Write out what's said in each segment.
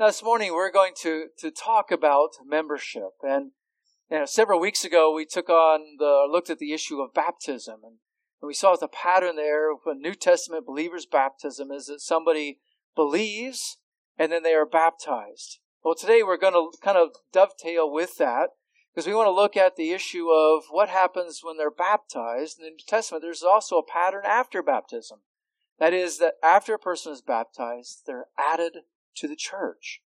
Now, this morning we're going to, to talk about membership. And you know, several weeks ago we took on the, looked at the issue of baptism. And, and we saw the pattern there of a New Testament believer's baptism is that somebody believes and then they are baptized. Well, today we're going to kind of dovetail with that because we want to look at the issue of what happens when they're baptized. In the New Testament, there's also a pattern after baptism. That is, that after a person is baptized, they're added to the church.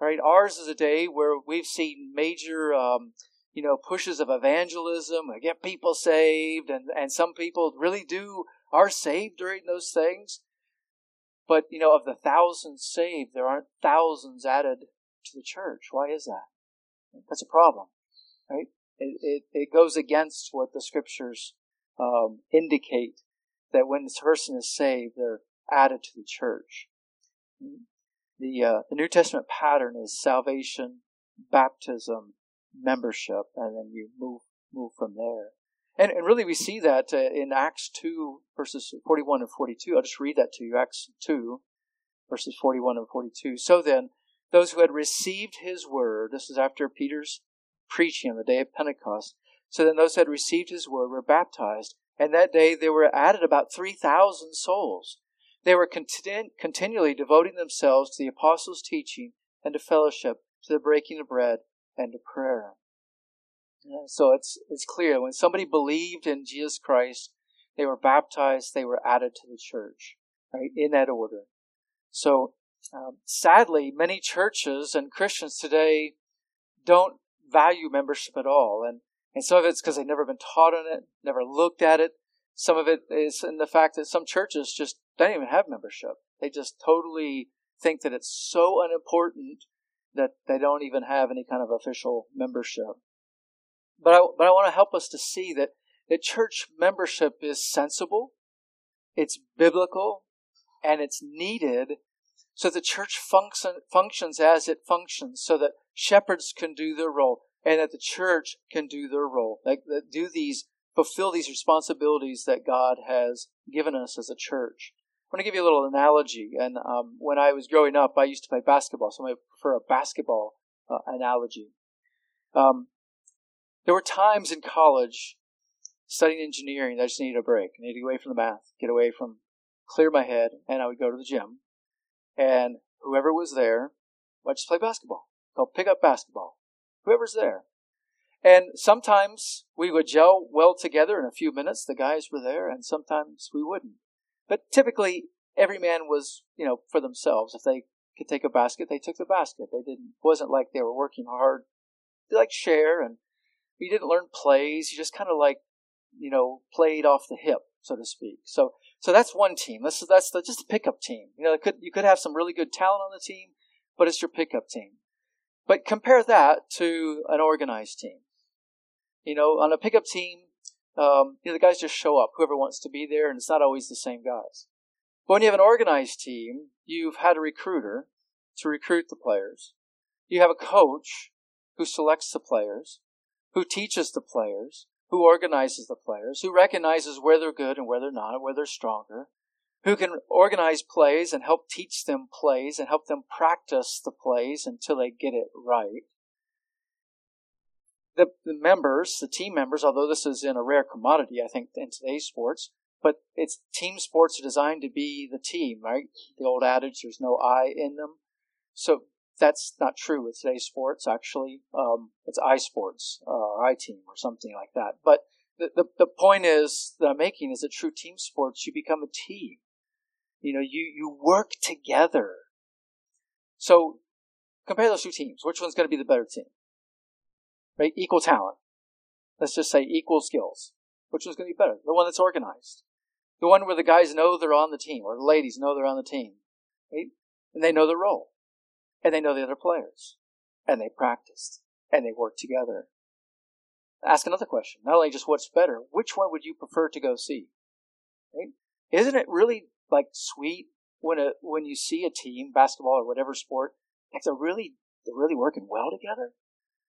Right? Ours is a day where we've seen major, um, you know, pushes of evangelism, get people saved, and, and some people really do are saved during those things. But, you know, of the thousands saved, there aren't thousands added to the church. Why is that? That's a problem, right? It, it, it goes against what the scriptures um, indicate that when this person is saved, they're added to the church the uh, the New Testament pattern is salvation, baptism, membership, and then you move move from there. And, and really, we see that uh, in Acts two verses forty one and forty two. I'll just read that to you. Acts two verses forty one and forty two. So then, those who had received his word. This is after Peter's preaching on the day of Pentecost. So then, those who had received his word were baptized, and that day there were added about three thousand souls. They were continu- continually devoting themselves to the apostles' teaching and to fellowship, to the breaking of bread, and to prayer. so it's it's clear when somebody believed in Jesus Christ, they were baptized, they were added to the church, right in that order. So um, sadly, many churches and Christians today don't value membership at all, and and some of it's because they've never been taught on it, never looked at it. Some of it is in the fact that some churches just don't even have membership. They just totally think that it's so unimportant that they don't even have any kind of official membership. But I, but I want to help us to see that, that church membership is sensible, it's biblical, and it's needed so the church function, functions as it functions, so that shepherds can do their role, and that the church can do their role, like do these fulfill these responsibilities that God has given us as a church. I'm going to give you a little analogy. And um, when I was growing up, I used to play basketball, so I prefer a basketball uh, analogy. Um, there were times in college studying engineering I just needed a break. I needed to get away from the math, get away from, clear my head, and I would go to the gym. And whoever was there, I'd just play basketball. Called pick up basketball. Whoever's there. And sometimes we would gel well together in a few minutes. The guys were there, and sometimes we wouldn't. But typically, every man was, you know, for themselves. If they could take a basket, they took the basket. They didn't. It wasn't like they were working hard. They like share, and you didn't learn plays. You just kind of like, you know, played off the hip, so to speak. So, so that's one team. That's that's the, just a pickup team. You know, could you could have some really good talent on the team, but it's your pickup team. But compare that to an organized team. You know, on a pickup team, um, you know, the guys just show up, whoever wants to be there, and it's not always the same guys. But when you have an organized team, you've had a recruiter to recruit the players. You have a coach who selects the players, who teaches the players, who organizes the players, who recognizes where they're good and where they're not, where they're stronger, who can organize plays and help teach them plays and help them practice the plays until they get it right the, the members, the team members, although this is in a rare commodity, I think, in today's sports, but it's team sports are designed to be the team, right? The old adage, there's no I in them. So that's not true with today's sports. Actually, um, it's I sports, uh, I team or something like that. But the, the, the point is that I'm making is that true team sports, you become a team. You know, you, you work together. So compare those two teams. Which one's going to be the better team? Right? Equal talent. Let's just say equal skills. Which one's going to be better? The one that's organized. The one where the guys know they're on the team, or the ladies know they're on the team. Right? And they know their role. And they know the other players. And they practiced. And they work together. Ask another question. Not only just what's better, which one would you prefer to go see? Right? Isn't it really like sweet when a when you see a team, basketball or whatever sport, like they're really they're really working well together?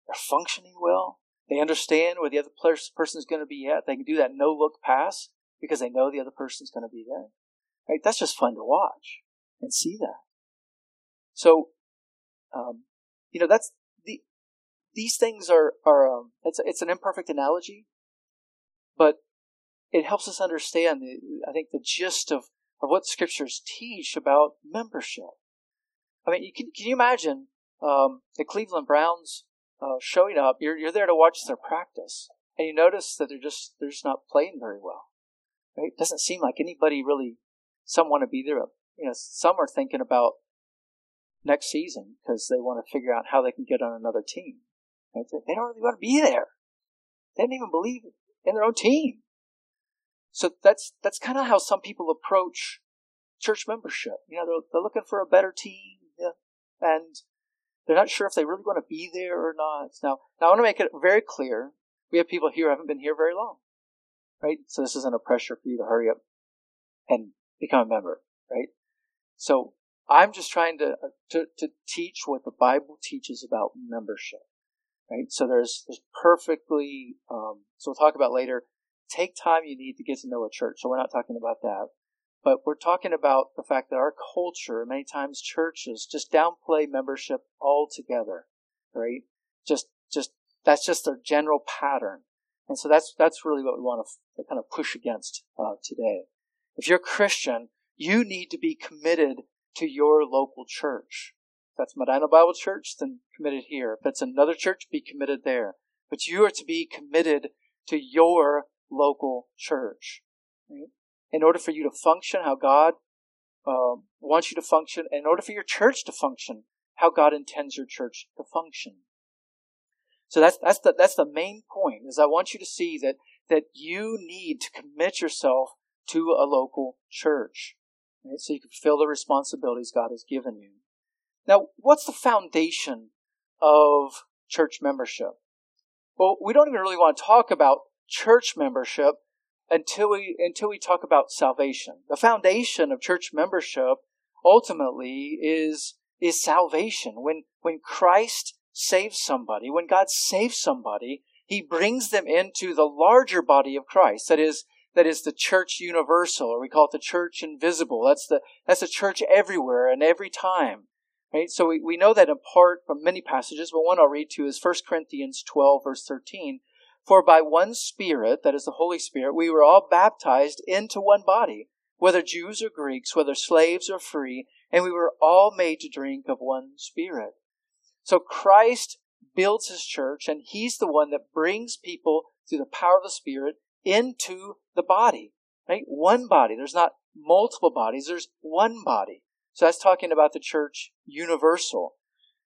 They're functioning well. They understand where the other person is going to be at. They can do that no look pass because they know the other person is going to be there. Right? That's just fun to watch and see that. So um, you know, that's the these things are are um, it's it's an imperfect analogy, but it helps us understand the I think the gist of of what scriptures teach about membership. I mean, can can you imagine um, the Cleveland Browns uh, showing up? You're you're there to watch their practice, and you notice that they're just they're just not playing very well. Right? It doesn't seem like anybody really. Some want to be there. You know, some are thinking about next season because they want to figure out how they can get on another team. Right? They don't really want to be there. They don't even believe in their own team. So that's that's kind of how some people approach church membership. You know, they're, they're looking for a better team, yeah, and they're not sure if they really want to be there or not. Now, now I want to make it very clear. We have people here who haven't been here very long, right? So this isn't a pressure for you to hurry up and become a member, right? So I'm just trying to, uh, to, to teach what the Bible teaches about membership, right? So there's, there's perfectly, um, so we'll talk about later take time you need to get to know a church. So we're not talking about that. But we're talking about the fact that our culture, many times churches, just downplay membership altogether, right? Just, just, that's just their general pattern. And so that's, that's really what we want to kind of push against uh, today. If you're a Christian, you need to be committed to your local church. If that's Medina Bible Church, then committed here. If it's another church, be committed there. But you are to be committed to your local church. Right? In order for you to function how God uh, wants you to function, in order for your church to function how God intends your church to function. So that's that's the that's the main point. Is I want you to see that that you need to commit yourself to a local church, right? so you can fulfill the responsibilities God has given you. Now, what's the foundation of church membership? Well, we don't even really want to talk about church membership until we until we talk about salvation. The foundation of church membership ultimately is is salvation. When when Christ saves somebody, when God saves somebody, he brings them into the larger body of Christ. That is that is the church universal, or we call it the church invisible. That's the that's the church everywhere and every time. Right? So we, we know that in part from many passages, but one I'll read to you is 1 Corinthians 12, verse 13. For by one Spirit, that is the Holy Spirit, we were all baptized into one body, whether Jews or Greeks, whether slaves or free, and we were all made to drink of one Spirit. So Christ builds his church, and he's the one that brings people through the power of the Spirit into the body. Right? One body. There's not multiple bodies, there's one body. So that's talking about the church universal.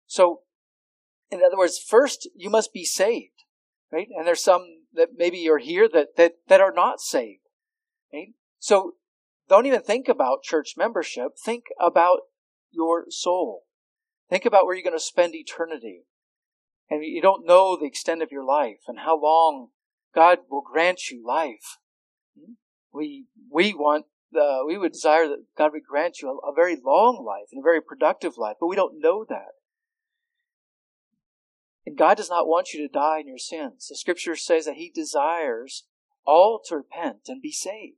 So, in other words, first you must be saved right? And there's some that maybe are here that, that, that are not saved, right? So don't even think about church membership. Think about your soul. Think about where you're going to spend eternity. And you don't know the extent of your life and how long God will grant you life. We, we want, the, we would desire that God would grant you a, a very long life and a very productive life, but we don't know that. And God does not want you to die in your sins. The scripture says that He desires all to repent and be saved.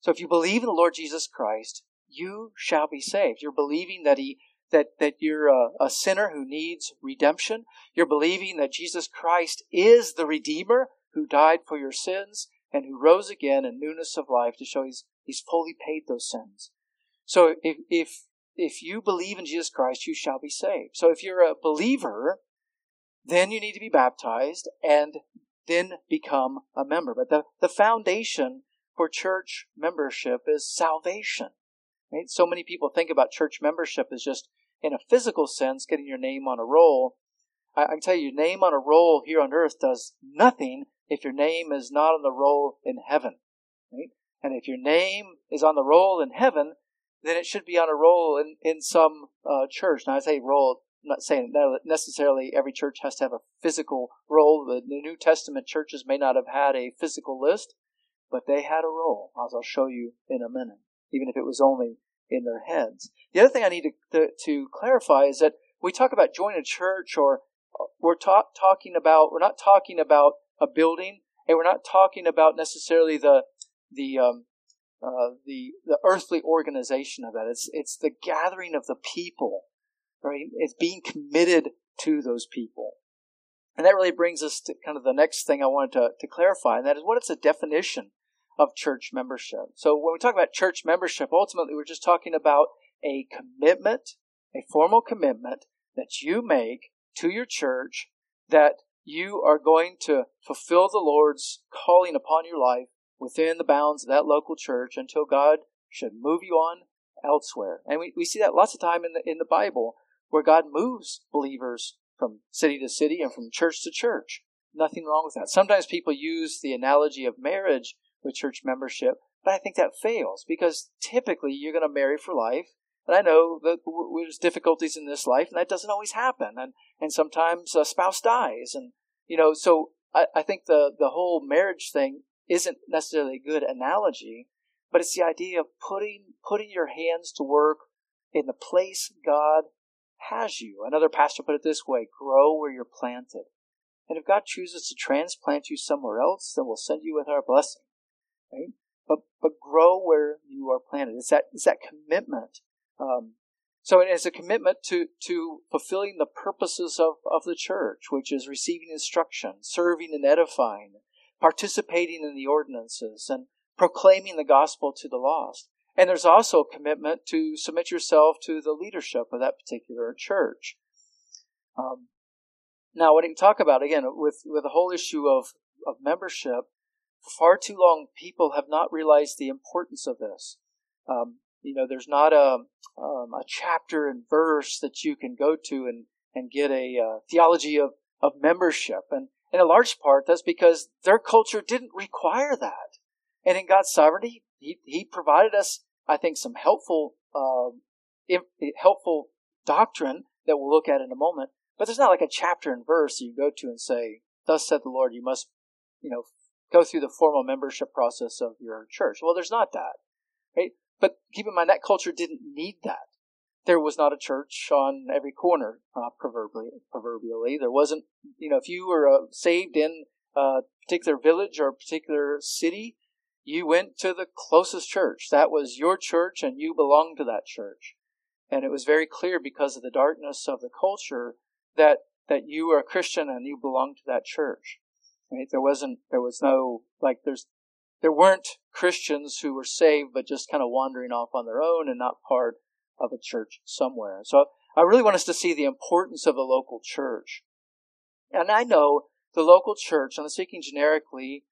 So if you believe in the Lord Jesus Christ, you shall be saved. You're believing that He that, that you're a, a sinner who needs redemption. You're believing that Jesus Christ is the Redeemer who died for your sins and who rose again in newness of life to show He's He's fully paid those sins. So if if if you believe in Jesus Christ, you shall be saved. So if you're a believer, then you need to be baptized and then become a member. But the, the foundation for church membership is salvation. Right? So many people think about church membership as just in a physical sense, getting your name on a roll. I, I can tell you, your name on a roll here on earth does nothing if your name is not on the roll in heaven. Right? And if your name is on the roll in heaven, then it should be on a roll in, in some uh, church. Now I say roll I'm not saying that necessarily every church has to have a physical roll. The New Testament churches may not have had a physical list, but they had a roll, as I'll show you in a minute, even if it was only in their heads. The other thing I need to, to, to clarify is that we talk about joining a church or we're ta- talking about, we're not talking about a building and we're not talking about necessarily the, the, um, uh, the, the earthly organization of that. It's, it's the gathering of the people right? It's being committed to those people. And that really brings us to kind of the next thing I wanted to, to clarify, and that is what is the definition of church membership. So when we talk about church membership, ultimately we're just talking about a commitment, a formal commitment that you make to your church that you are going to fulfill the Lord's calling upon your life within the bounds of that local church until God should move you on elsewhere. And we, we see that lots of time in the in the Bible where God moves believers from city to city and from church to church. Nothing wrong with that. Sometimes people use the analogy of marriage with church membership, but I think that fails because typically you're going to marry for life. And I know that there's difficulties in this life, and that doesn't always happen. And and sometimes a spouse dies, and you know, so I, I think the the whole marriage thing isn't necessarily a good analogy, but it's the idea of putting putting your hands to work in the place God has you. Another pastor put it this way: grow where you're planted. And if God chooses to transplant you somewhere else, then we'll send you with our blessing. Right? But but grow where you are planted. It's that it's that commitment. Um, so it's a commitment to to fulfilling the purposes of, of the church, which is receiving instruction, serving and edifying, participating in the ordinances, and proclaiming the gospel to the lost. And there's also a commitment to submit yourself to the leadership of that particular church. Um, now, when you can talk about again with with the whole issue of of membership, far too long people have not realized the importance of this. Um, you know, there's not a um, a chapter and verse that you can go to and and get a uh, theology of of membership, and in a large part that's because their culture didn't require that. And in God's sovereignty, He, he provided us, I think, some helpful, uh, helpful doctrine that we'll look at in a moment. But there's not like a chapter and verse you go to and say, "Thus said the Lord," you must, you know, go through the formal membership process of your church. Well, there's not that, right? But keep in mind that culture didn't need that. There was not a church on every corner, uh, proverbially, proverbially. There wasn't, you know, if you were uh, saved in a particular village or a particular city, you went to the closest church. That was your church and you belonged to that church. And it was very clear because of the darkness of the culture that, that you are a Christian and you belong to that church. Right? There wasn't, there was no, like there's, there weren't Christians who were saved but just kind of wandering off on their own and not part of a church somewhere. So I really want us to see the importance of the local church. And I know the local church, I'm speaking generically,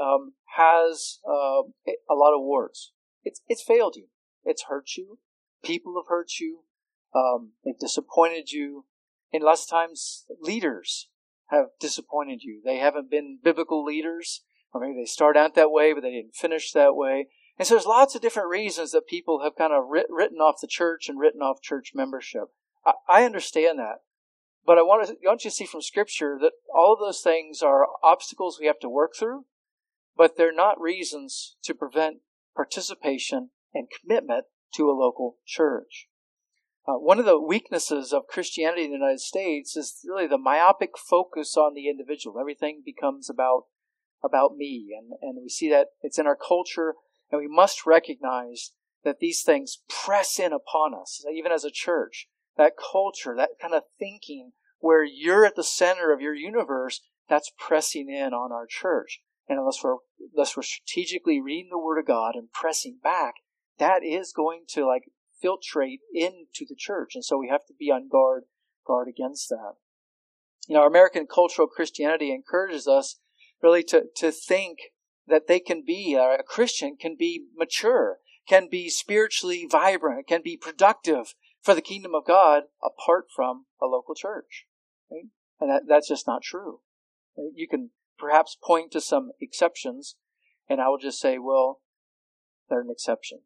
um, has uh, a lot of warts. It's it's failed you. It's hurt you. People have hurt you. Um, they've disappointed you. And lots of times, leaders have disappointed you. They haven't been biblical leaders, or maybe they start out that way, but they didn't finish that way. And so there's lots of different reasons that people have kind of writ- written off the church and written off church membership. I, I understand that. But I want, to, I want you to see from Scripture that all of those things are obstacles we have to work through but they're not reasons to prevent participation and commitment to a local church. Uh, one of the weaknesses of Christianity in the United States is really the myopic focus on the individual. Everything becomes about about me, and and we see that it's in our culture, and we must recognize that these things press in upon us, even as a church. That culture, that kind of thinking, where you're at the center of your universe, that's pressing in on our church. And unless we're, unless we're strategically reading the Word of God and pressing back, that is going to like filtrate into the church. And so we have to be on guard, guard against that. You know, American cultural Christianity encourages us really to, to think that they can be, uh, a Christian can be mature, can be spiritually vibrant, can be productive for the kingdom of God apart from a local church. Right? And that, that's just not true. You can perhaps point to some exceptions, and I will just say, well, they're an exception.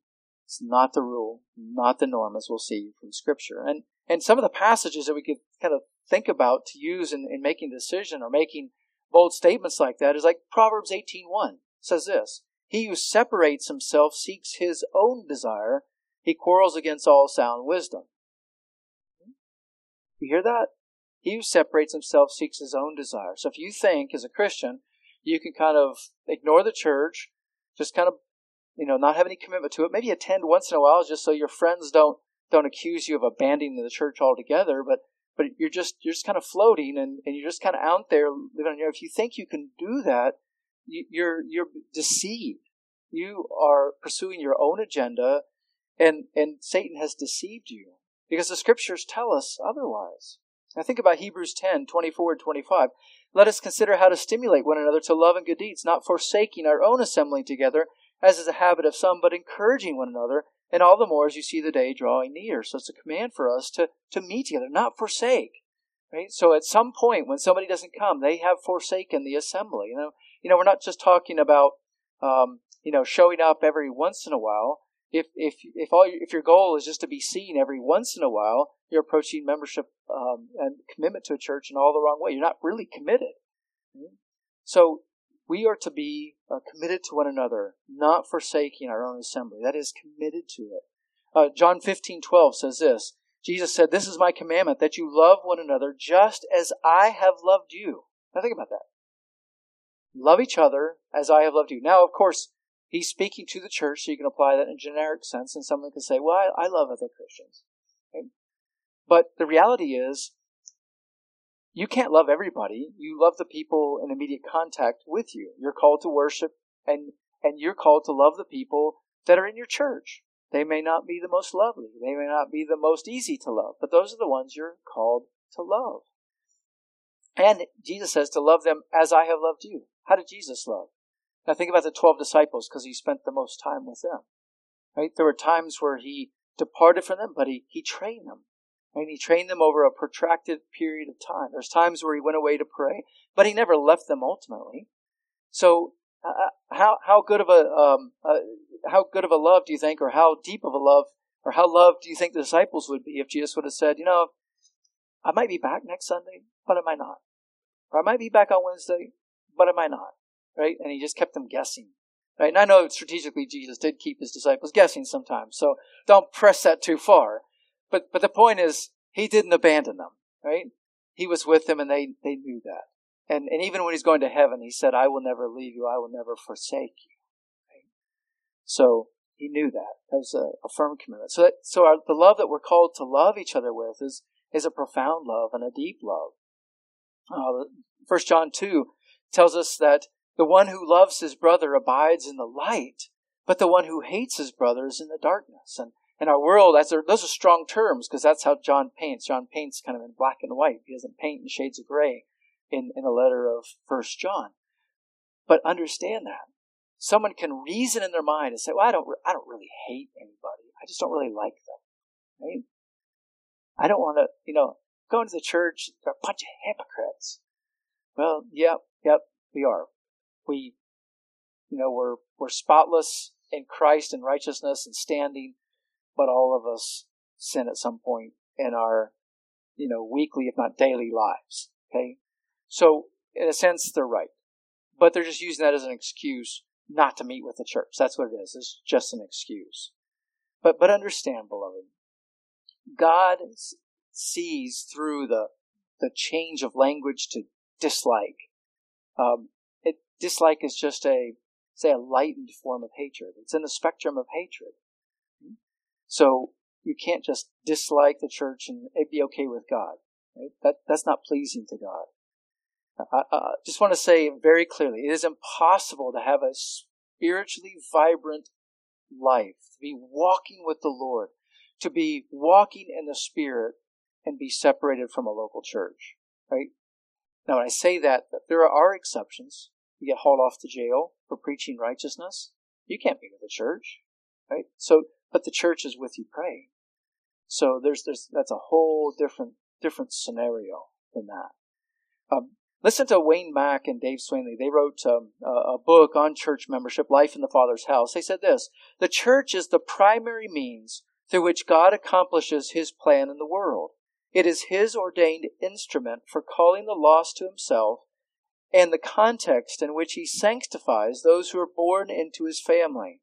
It's not the rule, not the norm, as we'll see from Scripture. And and some of the passages that we could kind of think about to use in, in making a decision or making bold statements like that is like Proverbs 18.1 says this, He who separates himself seeks his own desire. He quarrels against all sound wisdom. Hmm? You hear that? He who separates himself seeks his own desire. So if you think as a Christian, you can kind of ignore the church, just kind of, you know, not have any commitment to it, maybe attend once in a while just so your friends don't, don't accuse you of abandoning the church altogether, but but you're just you're just kind of floating and, and you're just kind of out there living on your. If you think you can do that, you, you're you're deceived. You are pursuing your own agenda, and and Satan has deceived you because the scriptures tell us otherwise. I think about Hebrews 10, 24 and 25. Let us consider how to stimulate one another to love and good deeds, not forsaking our own assembling together, as is a habit of some, but encouraging one another, and all the more as you see the day drawing near. So it's a command for us to, to meet together, not forsake. Right? So at some point when somebody doesn't come, they have forsaken the assembly. You know, you know, we're not just talking about um, you know, showing up every once in a while. If if if all if your goal is just to be seen every once in a while, you're approaching membership um, and commitment to a church in all the wrong way. You're not really committed. So we are to be uh, committed to one another, not forsaking our own assembly. That is committed to it. Uh, John 15, 12 says this. Jesus said, This is my commandment, that you love one another just as I have loved you. Now think about that. Love each other as I have loved you. Now, of course, he's speaking to the church, so you can apply that in a generic sense, and someone can say, Well, I, I love other Christians. Okay? But the reality is, you can't love everybody. You love the people in immediate contact with you. You're called to worship and, and you're called to love the people that are in your church. They may not be the most lovely. They may not be the most easy to love, but those are the ones you're called to love. And Jesus says to love them as I have loved you. How did Jesus love? Now think about the 12 disciples because he spent the most time with them. Right? There were times where he departed from them, but he, he trained them. And he trained them over a protracted period of time. There's times where he went away to pray, but he never left them ultimately. So, uh, uh, how how good of a um, uh, how good of a love do you think, or how deep of a love, or how loved do you think the disciples would be if Jesus would have said, you know, I might be back next Sunday, but I might not, or I might be back on Wednesday, but I might not, right? And he just kept them guessing, right? And I know strategically Jesus did keep his disciples guessing sometimes, so don't press that too far. But but the point is, he didn't abandon them, right? He was with them, and they they knew that. And and even when he's going to heaven, he said, "I will never leave you. I will never forsake you." Right? So he knew that. That was a, a firm commitment. So that, so our, the love that we're called to love each other with is is a profound love and a deep love. Uh, First John two tells us that the one who loves his brother abides in the light, but the one who hates his brother is in the darkness. And in our world, that's a, those are strong terms because that's how John paints. John paints kind of in black and white. He doesn't paint in shades of gray in, in a letter of First John. But understand that. Someone can reason in their mind and say, well, I don't, I don't really hate anybody. I just don't really like them. Right? I don't want to, you know, go into the church, they're a bunch of hypocrites. Well, yep, yep, we are. We, you know, we're, we're spotless in Christ and righteousness and standing but all of us sin at some point in our, you know, weekly, if not daily lives. Okay. So in a sense, they're right, but they're just using that as an excuse not to meet with the church. That's what it is. It's just an excuse. But, but understand, beloved, God sees through the, the change of language to dislike. Um, dislike is just a, say, a lightened form of hatred. It's in the spectrum of hatred. So you can't just dislike the church and be okay with God. Right? That that's not pleasing to God. I, I just want to say very clearly, it is impossible to have a spiritually vibrant life, to be walking with the Lord, to be walking in the Spirit and be separated from a local church. Right? Now, when I say that, there are exceptions. You get hauled off to jail for preaching righteousness. You can't be with the church. Right? So but the church is with you praying. So there's, there's, that's a whole different, different scenario than that. Um, listen to Wayne Mack and Dave Swavely. They wrote um, a book on church membership, Life in the Father's House. They said this, the church is the primary means through which God accomplishes his plan in the world. It is his ordained instrument for calling the lost to himself and the context in which he sanctifies those who are born into his family.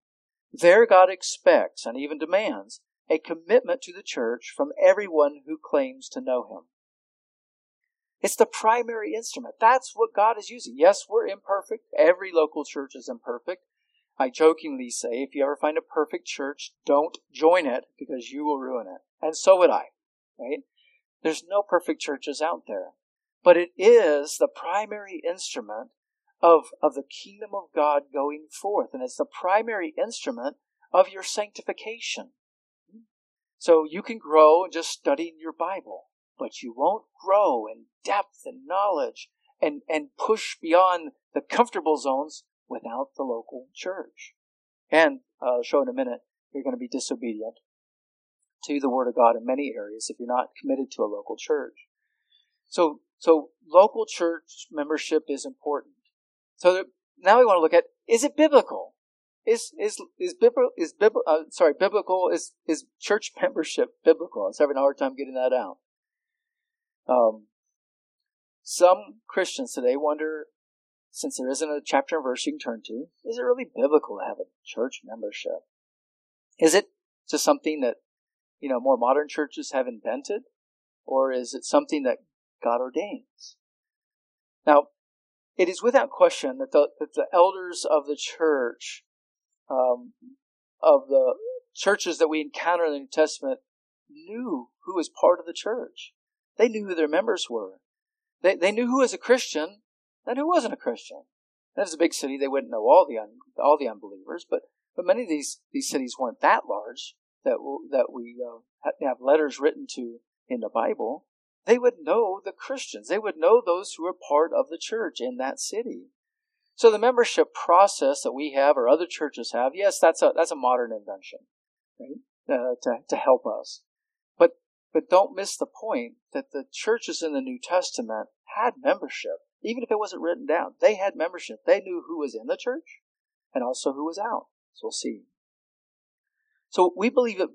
There God expects and even demands a commitment to the church from everyone who claims to know him. It's the primary instrument. That's what God is using. Yes, we're imperfect. Every local church is imperfect. I jokingly say, if you ever find a perfect church, don't join it because you will ruin it. And so would I, right? There's no perfect churches out there, but it is the primary instrument of, of the kingdom of God going forth. And it's the primary instrument of your sanctification. So you can grow just studying your Bible, but you won't grow in depth and knowledge and, and push beyond the comfortable zones without the local church. And uh, I'll show in a minute, you're going to be disobedient to the Word of God in many areas if you're not committed to a local church. So, so local church membership is important. So now we want to look at, is it biblical? Is, is, is biblical, is biblical, uh, sorry, biblical, is, is church membership biblical? I was having a hard time getting that out. Um, some Christians today wonder, since there isn't a chapter and verse you can turn to, is it really biblical to have a church membership? Is it just something that, you know, more modern churches have invented? Or is it something that God ordains? Now, it is without question that the, that the elders of the church, um, of the churches that we encounter in the New Testament, knew who was part of the church. They knew who their members were. They, they knew who was a Christian and who wasn't a Christian. And it's a big city; they wouldn't know all the un, all the unbelievers, but but many of these these cities weren't that large that that we uh, have letters written to in the Bible they would know the Christians. They would know those who are part of the church in that city. So the membership process that we have or other churches have, yes, that's a that's a modern invention, right? Uh, to to help us. But but don't miss the point that the churches in the New Testament had membership, even if it wasn't written down. They had membership. They knew who was in the church and also who was out. So we'll see. So we believe that,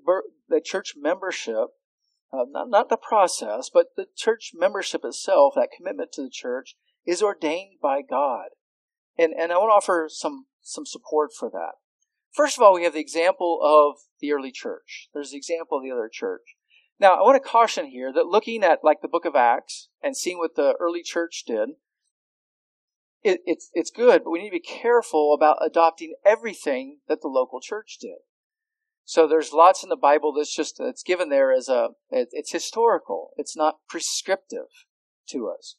that church membership uh, not, not the process, but the church membership itself, that commitment to the church, is ordained by God. And, and I want to offer some, some support for that. First of all, we have the example of the early church. There's the example of the other church. Now, I want to caution here that looking at like the book of Acts and seeing what the early church did, it, it's, it's good, but we need to be careful about adopting everything that the local church did. So there's lots in the Bible that's just it's given there as a it's historical. It's not prescriptive to us.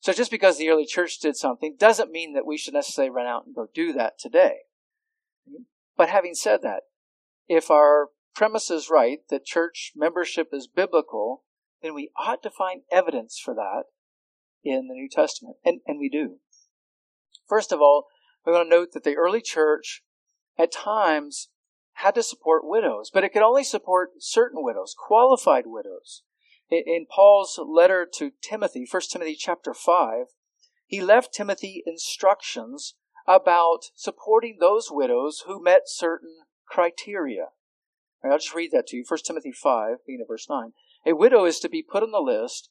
So just because the early church did something doesn't mean that we should necessarily run out and go do that today. But having said that, if our premise is right that church membership is biblical, then we ought to find evidence for that in the New Testament. And, and we do. First of all, we want to note that the early church at times had to support widows, but it could only support certain widows, qualified widows. In Paul's letter to Timothy, 1 Timothy chapter 5, he left Timothy instructions about supporting those widows who met certain criteria. I'll just read that to you. 1 Timothy 5, beginning at verse 9. A widow is to be put on the list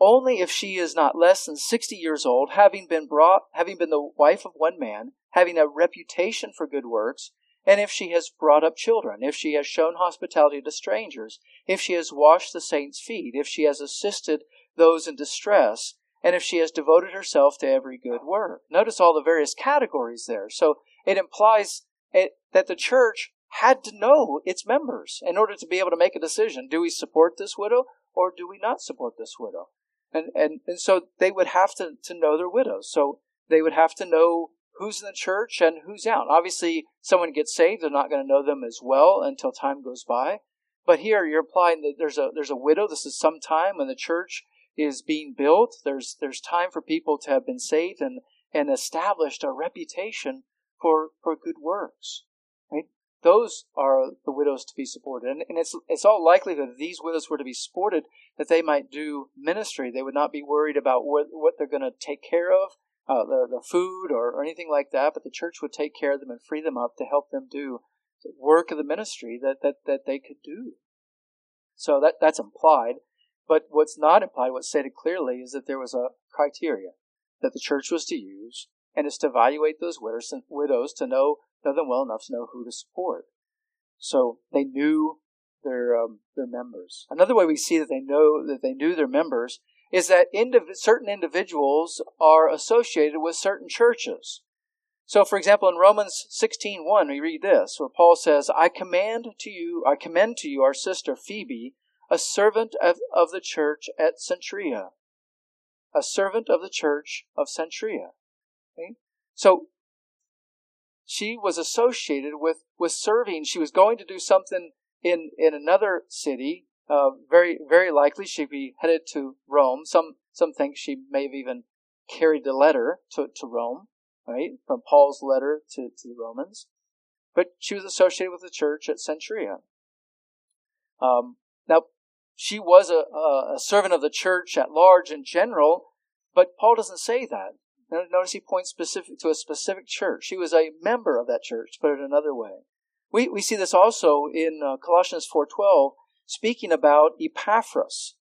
only if she is not less than 60 years old, having been brought, having been the wife of one man, having a reputation for good works, and if she has brought up children, if she has shown hospitality to strangers, if she has washed the saints' feet, if she has assisted those in distress, and if she has devoted herself to every good work. Notice all the various categories there. So it implies it, that the church had to know its members in order to be able to make a decision. Do we support this widow or do we not support this widow? And, and, and so they would have to, to know their widows. So they would have to know who's in the church and who's out. Obviously, someone gets saved, they're not going to know them as well until time goes by. But here you're implying that there's a there's a widow. This is some time when the church is being built. There's there's time for people to have been saved and and established a reputation for for good works. Right? Those are the widows to be supported, and, and it's it's all likelihood that these widows were to be supported that they might do ministry. They would not be worried about what what they're going to take care of uh, the, the food or, or anything like that, but the church would take care of them and free them up to help them do the work of the ministry that, that, that they could do. So that, that's implied. But what's not implied, what's stated clearly, is that there was a criteria that the church was to use, and is to evaluate those widows, widows to know, know them well enough to know who to support. So they knew their um, their members. Another way we see that they know that they knew their members is that indiv- certain individuals are associated with certain churches. So, for example, in Romans 16.1, we read this, where Paul says, I command to you, I commend to you our sister Phoebe, a servant of, of the church at Cenchrea. A servant of the church of Cenchrea. Okay? So, she was associated with, with serving. She was going to do something in, in another city. Uh, very, very likely she'd be headed to Rome. Some, some think she may have even carried the letter to, to Rome right? From Paul's letter to, to the Romans. But she was associated with the church at Cenchrea. Um, now, she was a, a, servant of the church at large in general, but Paul doesn't say that. Notice he points specific to a specific church. She was a member of that church, put it another way. We, we see this also in uh, Colossians 4.12, speaking about Epaphras.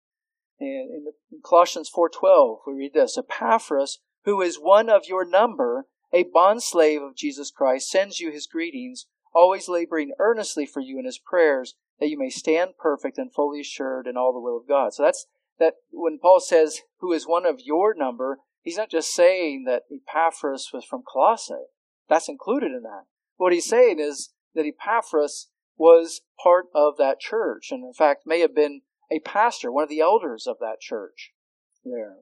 In, in Colossians 4.12, we read this, Epaphras, who is one of your number, a bondslave of Jesus Christ, sends you his greetings, always laboring earnestly for you in his prayers, that you may stand perfect and fully assured in all the will of God. So that's that when Paul says, who is one of your number, he's not just saying that Epaphras was from Colossae. That's included in that. What he's saying is that Epaphras was part of that church, and in fact may have been a pastor, one of the elders of that church there.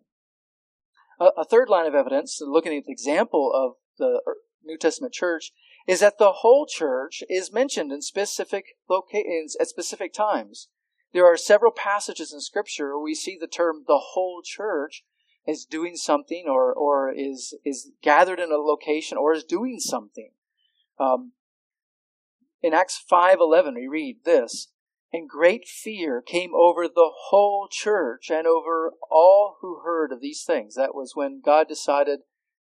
A, third line of evidence, looking at the example of the New Testament church, is that the whole church is mentioned in specific locations at specific times. There are several passages in Scripture where we see the term the whole church is doing something or, or is, is gathered in a location or is doing something. Um, in Acts 5.11 we read this, and great fear came over the whole church and over all who heard of these things. That was when God decided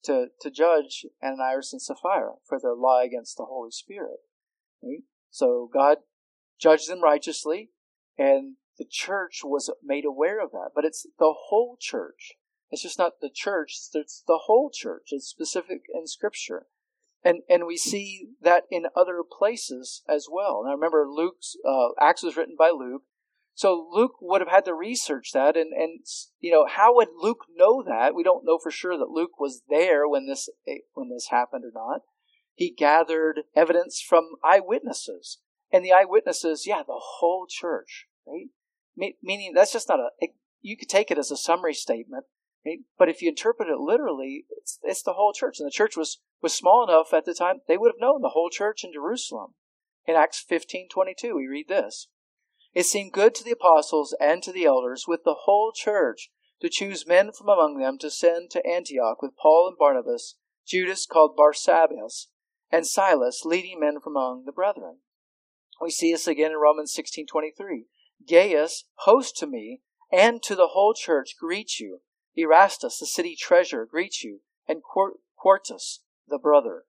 to, to judge Ananias and Sapphira for their lie against the Holy Spirit. So God judged them righteously, and the church was made aware of that. But it's the whole church. It's just not the church, it's the whole church. It's specific in Scripture. And, and we see that in other places as well. Now remember, Luke's, uh, Acts was written by Luke. So Luke would have had to research that and, and, you know, how would Luke know that? We don't know for sure that Luke was there when this, eh, when this happened or not. He gathered evidence from eyewitnesses. And the eyewitnesses, yeah, the whole church, right? Meaning that's just not a, you could take it as a summary statement, But if you interpret it literally, it's, it's the whole church. And the church was was small enough at the time they would have known the whole church in Jerusalem. In Acts 15:22 we read this. It seemed good to the apostles and to the elders with the whole church to choose men from among them to send to Antioch with Paul and Barnabas, Judas called Barsabbas, and Silas, leading men from among the brethren. We see this again in Romans 16:23. Gaius, host to me and to the whole church, greet you. Erastus, the city treasurer, greets you, and Quartus, the brother.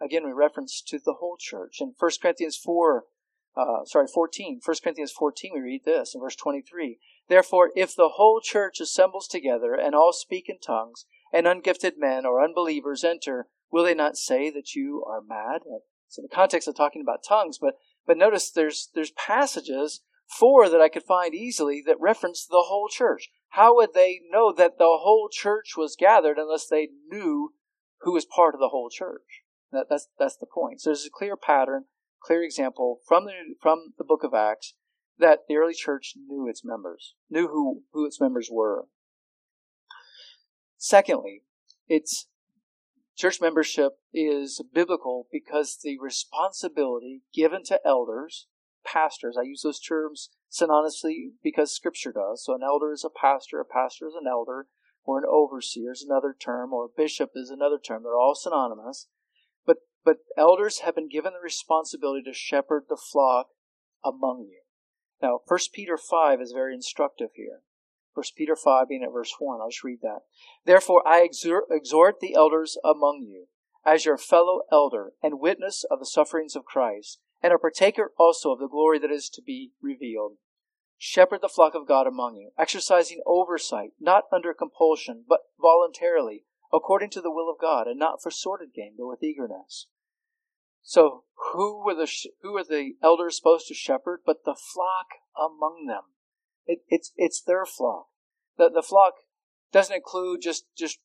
Again, we reference to the whole church. In 1 Corinthians 4, uh, sorry, 14, 1 Corinthians 14, we read this in verse 23. Therefore, if the whole church assembles together and all speak in tongues, and ungifted men or unbelievers enter, will they not say that you are mad? So the context of talking about tongues, but but notice there's there's passages four that I could find easily that reference the whole church. How would they know that the whole church was gathered unless they knew who was part of the whole church. That, that's that's the point. So there's a clear pattern, clear example from the from the book of Acts that the early church knew its members, knew who who its members were. Secondly, it's church membership is biblical because the responsibility given to elders, pastors, I use those terms synonymously because scripture does. So an elder is a pastor, a pastor is an elder or an overseer is another term, or a bishop is another term. They're all synonymous. But, but elders have been given the responsibility to shepherd the flock among you. Now, 1 Peter 5 is very instructive here. 1 Peter 5 being at verse 1. I'll just read that. Therefore, I exhort, exhort the elders among you, as your fellow elder and witness of the sufferings of Christ, and a partaker also of the glory that is to be revealed. Shepherd the flock of God among you, exercising oversight, not under compulsion, but voluntarily, according to the will of God, and not for sordid gain, but with eagerness. So, who were the who are the elders supposed to shepherd? But the flock among them. It, it's it's their flock. The the flock doesn't include just just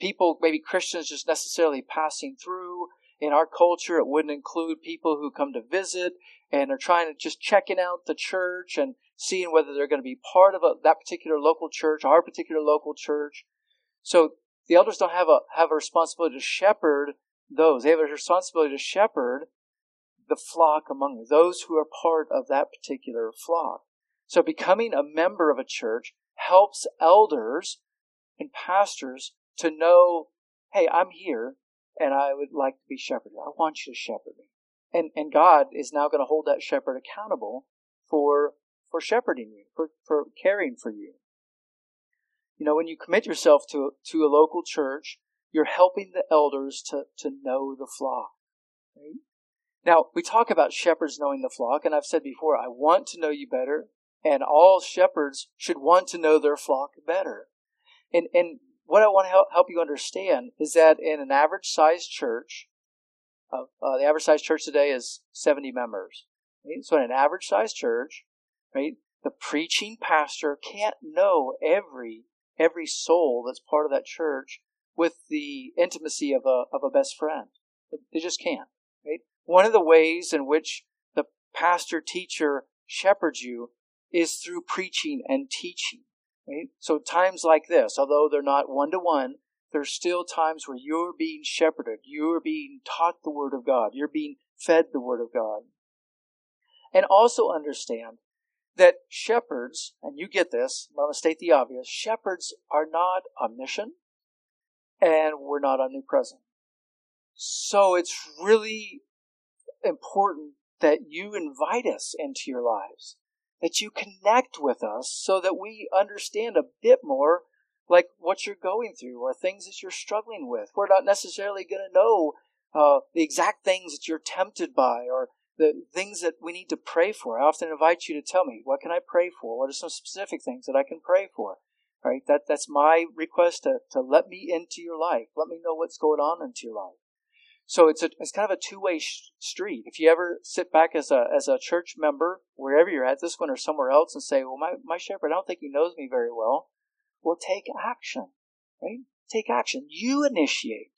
people, maybe Christians just necessarily passing through. In our culture, it wouldn't include people who come to visit and are trying to just checking out the church and seeing whether they're going to be part of a, that particular local church, our particular local church. So the elders don't have a have a responsibility to shepherd those. They have a responsibility to shepherd the flock among you, those who are part of that particular flock. So becoming a member of a church helps elders and pastors to know, hey, I'm here and I would like to be shepherded. I want you to shepherd me. And, and God is now going to hold that shepherd accountable for, for shepherding you, for, for caring for you. You know, when you commit yourself to, to a local church, you're helping the elders to, to know the flock. Right? Now, we talk about shepherds knowing the flock, and I've said before, I want to know you better, and all shepherds should want to know their flock better. And, and what I want to help, you understand is that in an average sized church, uh, uh, the average sized church today is 70 members. Right? So in an average sized church, right, the preaching pastor can't know every every soul that's part of that church with the intimacy of a of a best friend. They just can't. Right? One of the ways in which the pastor teacher shepherds you is through preaching and teaching. Right? So times like this, although they're not one to one, there's still times where you're being shepherded, you're being taught the Word of God, you're being fed the Word of God. And also understand that shepherds, and you get this, I'm going to state the obvious, shepherds are not omniscient and we're not omnipresent. So it's really important that you invite us into your lives, that you connect with us so that we understand a bit more like what you're going through or things that you're struggling with. We're not necessarily going to know uh, the exact things that you're tempted by or the things that we need to pray for. I often invite you to tell me, what can I pray for? What are some specific things that I can pray for? Right? That, that's my request to, to let me into your life. Let me know what's going on into your life. So it's a, it's kind of a two-way sh- street. If you ever sit back as a, as a church member, wherever you're at, this one or somewhere else, and say, well, my, my shepherd, I don't think he knows me very well. Well, take action, right? Take action. You initiate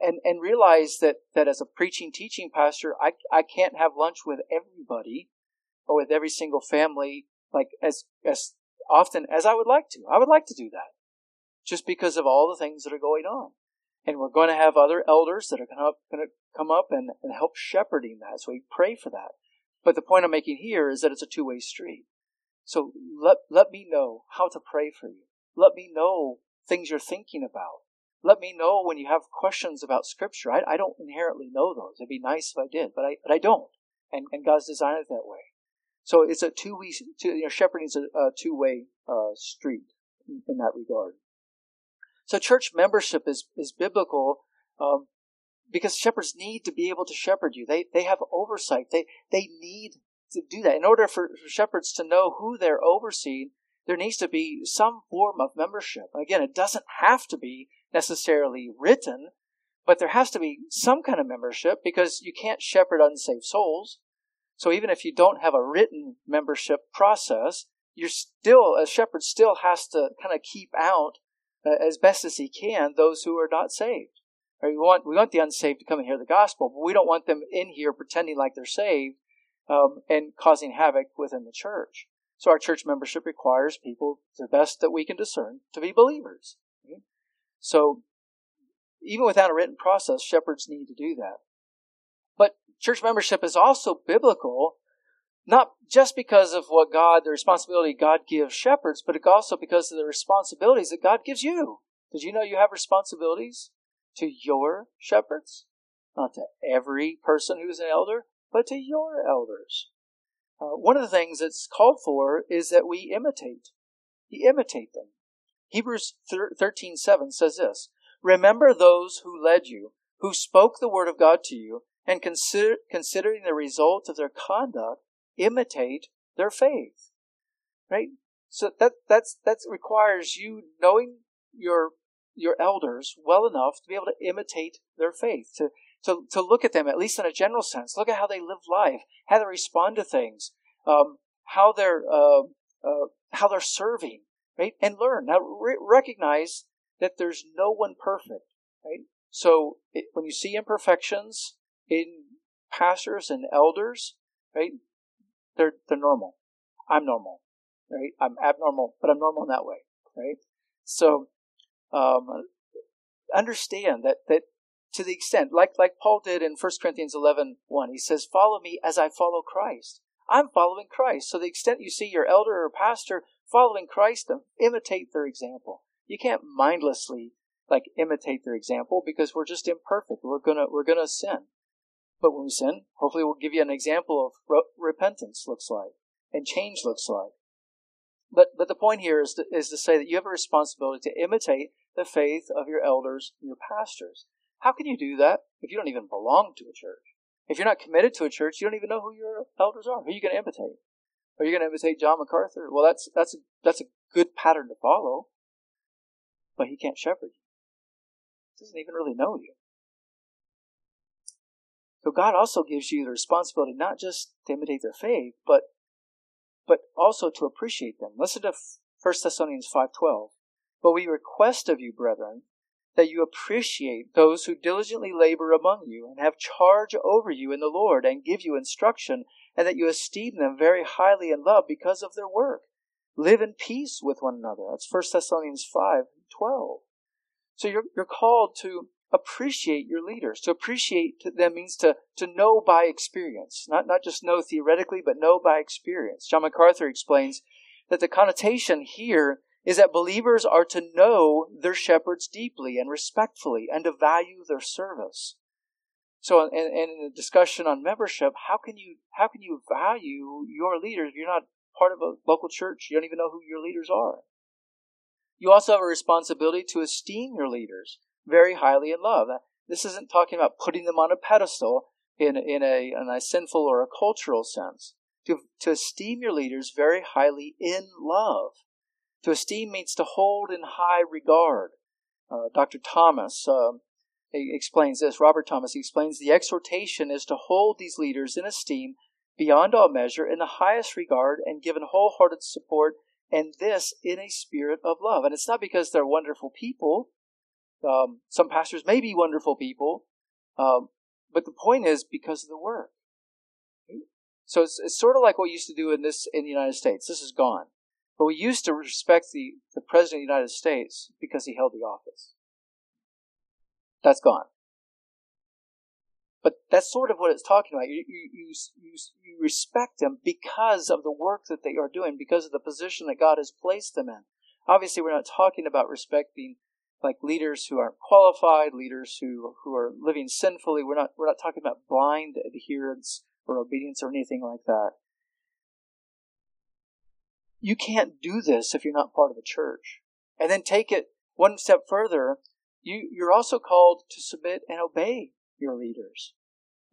and and realize that that as a preaching teaching pastor i i can't have lunch with everybody or with every single family like as as often as i would like to i would like to do that just because of all the things that are going on and we're going to have other elders that are going to come up and, and help shepherding that so we pray for that but the point i'm making here is that it's a two-way street so let let me know how to pray for you let me know things you're thinking about let me know when you have questions about Scripture. I, I don't inherently know those. It'd be nice if I did, but I, but I don't. And, and God's designed it that way. So it's a two, you know, shepherding is a, a two-way uh, street in, in, that regard. So church membership is, is biblical um, because shepherds need to be able to shepherd you. They, they have oversight. They, they need to do that. In order for, for shepherds to know who they're overseeing, there needs to be some form of membership. Again, it doesn't have to be necessarily written, but there has to be some kind of membership because you can't shepherd unsaved souls. So even if you don't have a written membership process, you're still, a shepherd still has to kind of keep out uh, as best as he can those who are not saved. Right? We want, we want the unsaved to come and hear the gospel, but we don't want them in here pretending like they're saved um, and causing havoc within the church. So our church membership requires people, the best that we can discern, to be believers. So even without a written process, shepherds need to do that. But church membership is also biblical, not just because of what God, the responsibility God gives shepherds, but also because of the responsibilities that God gives you. Did you know you have responsibilities to your shepherds? Not to every person who's an elder, but to your elders. Uh, one of the things that's called for is that we imitate. We imitate them. Hebrews 13:7 says this, "Remember those who led you, who spoke the word of God to you, and consider, considering the result of their conduct, imitate their faith." Right? So that that's that requires you knowing your your elders well enough to be able to imitate their faith, to to, to look at them, at least in a general sense. Look at how they live life, how they respond to things, um, how they're uh, uh, how they're serving, right? And learn. Now, re- recognize that there's no one perfect, right? So it, when you see imperfections in pastors and elders, right, they're they're normal. I'm normal, right? I'm abnormal, but I'm normal in that way, right? So um, understand that that to the extent, like like Paul did in 1 Corinthians 11, 1, he says, "Follow me as I follow Christ." I'm following Christ. So the extent you see your elder or pastor following Christ, imitate their example. You can't mindlessly like imitate their example because we're just imperfect. We're gonna we're gonna sin. But when we sin, hopefully we'll give you an example of what repentance looks like and change looks like. But but the point here is to, is to say that you have a responsibility to imitate the faith of your elders and your pastors. How can you do that if you don't even belong to a church? If you're not committed to a church, you don't even know who your elders are. Who are you going to imitate? Are you going to imitate John MacArthur? Well, that's that's a, that's a good pattern to follow, but he can't shepherd you. He doesn't even really know you. So God also gives you the responsibility not just to imitate their faith, but but also to appreciate them. Listen to 1 Thessalonians 5:12. But we request of you, brethren, that you appreciate those who diligently labor among you and have charge over you in the Lord and give you instruction, and that you esteem them very highly in love because of their work. Live in peace with one another. That's 1 Thessalonians 5:12. So you're, you're called to appreciate your leaders. To appreciate them means to, to know by experience, not, not just know theoretically, but know by experience. John MacArthur explains that the connotation here is that believers are to know their shepherds deeply and respectfully and to value their service. So, in, in the discussion on membership, how can you how can you value your leaders if you're not part of a local church? You don't even know who your leaders are. You also have a responsibility to esteem your leaders very highly in love. This isn't talking about putting them on a pedestal in, in, a, in a sinful or a cultural sense. To, to esteem your leaders very highly in love. To esteem means to hold in high regard. Uh, Dr. Thomas uh, explains this. Robert Thomas explains the exhortation is to hold these leaders in esteem beyond all measure in the highest regard and given wholehearted support, and this in a spirit of love. And it's not because they're wonderful people. Um, some pastors may be wonderful people, um, but the point is because of the work. So it's, it's sort of like what we used to do in this in the United States. This is gone. But we used to respect the, the President of the United States because he held the office. That's gone. But that's sort of what it's talking about. You, you, you, you, you respect them because of the work that they are doing, because of the position that God has placed them in. Obviously, we're not talking about respecting like leaders who aren't qualified, leaders who, who are living sinfully. We're not, we're not talking about blind adherence or obedience or anything like that. You can't do this if you're not part of a church. And then take it one step further. You, you're also called to submit and obey your leaders.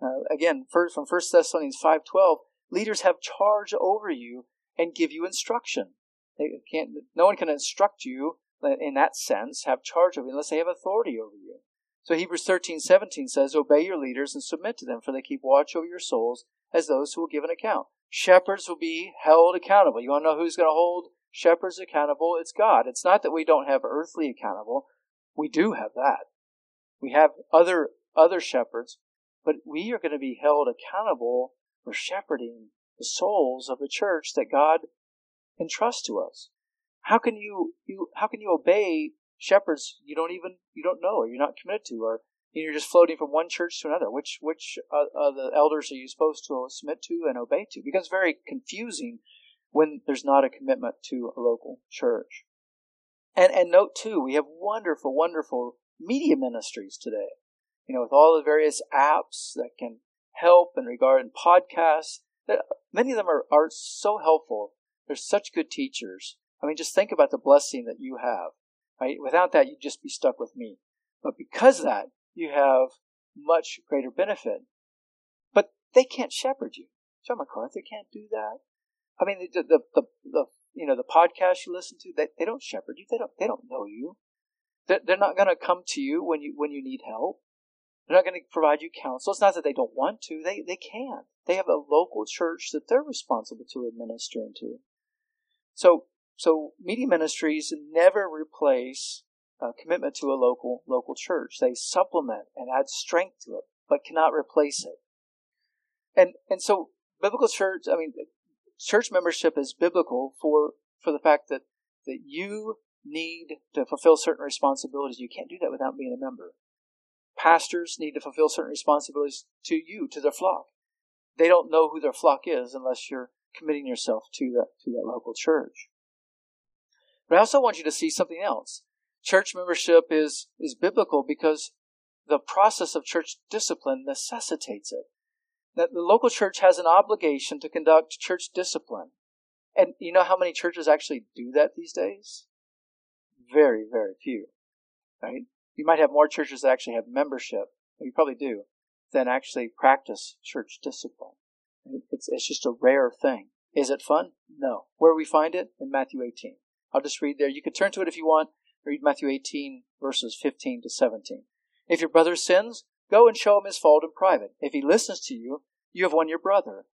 Uh, again, first, from 1 Thessalonians 5.12, leaders have charge over you and give you instruction. They can't, no one can instruct you Uh, in that sense, have charge of you unless they have authority over you. So Hebrews 13, 17 says, Obey your leaders and submit to them, for they keep watch over your souls as those who will give an account. Shepherds will be held accountable. You want to know who's going to hold shepherds accountable? It's God. It's not that we don't have earthly accountable. We do have that. We have other, other shepherds, but we are going to be held accountable for shepherding the souls of the church that God entrusts to us. How can you, you how can you obey shepherds you don't even you don't know or you're not committed to or you're just floating from one church to another? Which which uh, uh, the elders are you supposed to submit to and obey to? It becomes very confusing when there's not a commitment to a local church. And and note too, we have wonderful, wonderful media ministries today. You know, with all the various apps that can help in regard and podcasts. That many of them are, are so helpful. They're such good teachers. I mean, just think about the blessing that you have. Right? Without that, you'd just be stuck with me. But because of that, you have much greater benefit. But they can't shepherd you. John MacArthur can't do that. I mean, the, the, the, the you know, the podcast you listen to, they, they don't shepherd you. They don't, they don't know you. They're, they're not going to come to you when you, when you need help. They're not going to provide you counsel. It's not that they don't want to. They, they can't. They have a local church that they're responsible to administering to. So so media ministries never replace uh, commitment to a local local church. They supplement and add strength to it, but cannot replace it. And and so biblical church, I mean, church membership is biblical for for the fact that that you need to fulfill certain responsibilities. You can't do that without being a member. Pastors need to fulfill certain responsibilities to you, to their flock. They don't know who their flock is unless you're committing yourself to that to that local church. But I also want you to see something else. Church membership is is biblical because the process of church discipline necessitates it. That the local church has an obligation to conduct church discipline. And you know how many churches actually do that these days? Very, very few. Right? You might have more churches that actually have membership, you probably do, than actually practice church discipline. It's, it's just a rare thing. Is it fun? No. Where we find it? In Matthew 18. I'll just read there. You can turn to it if you want. Read Matthew 18, verses 15 to 17. If your brother sins, go and show him his fault in private. If he listens to you, you have won your brother.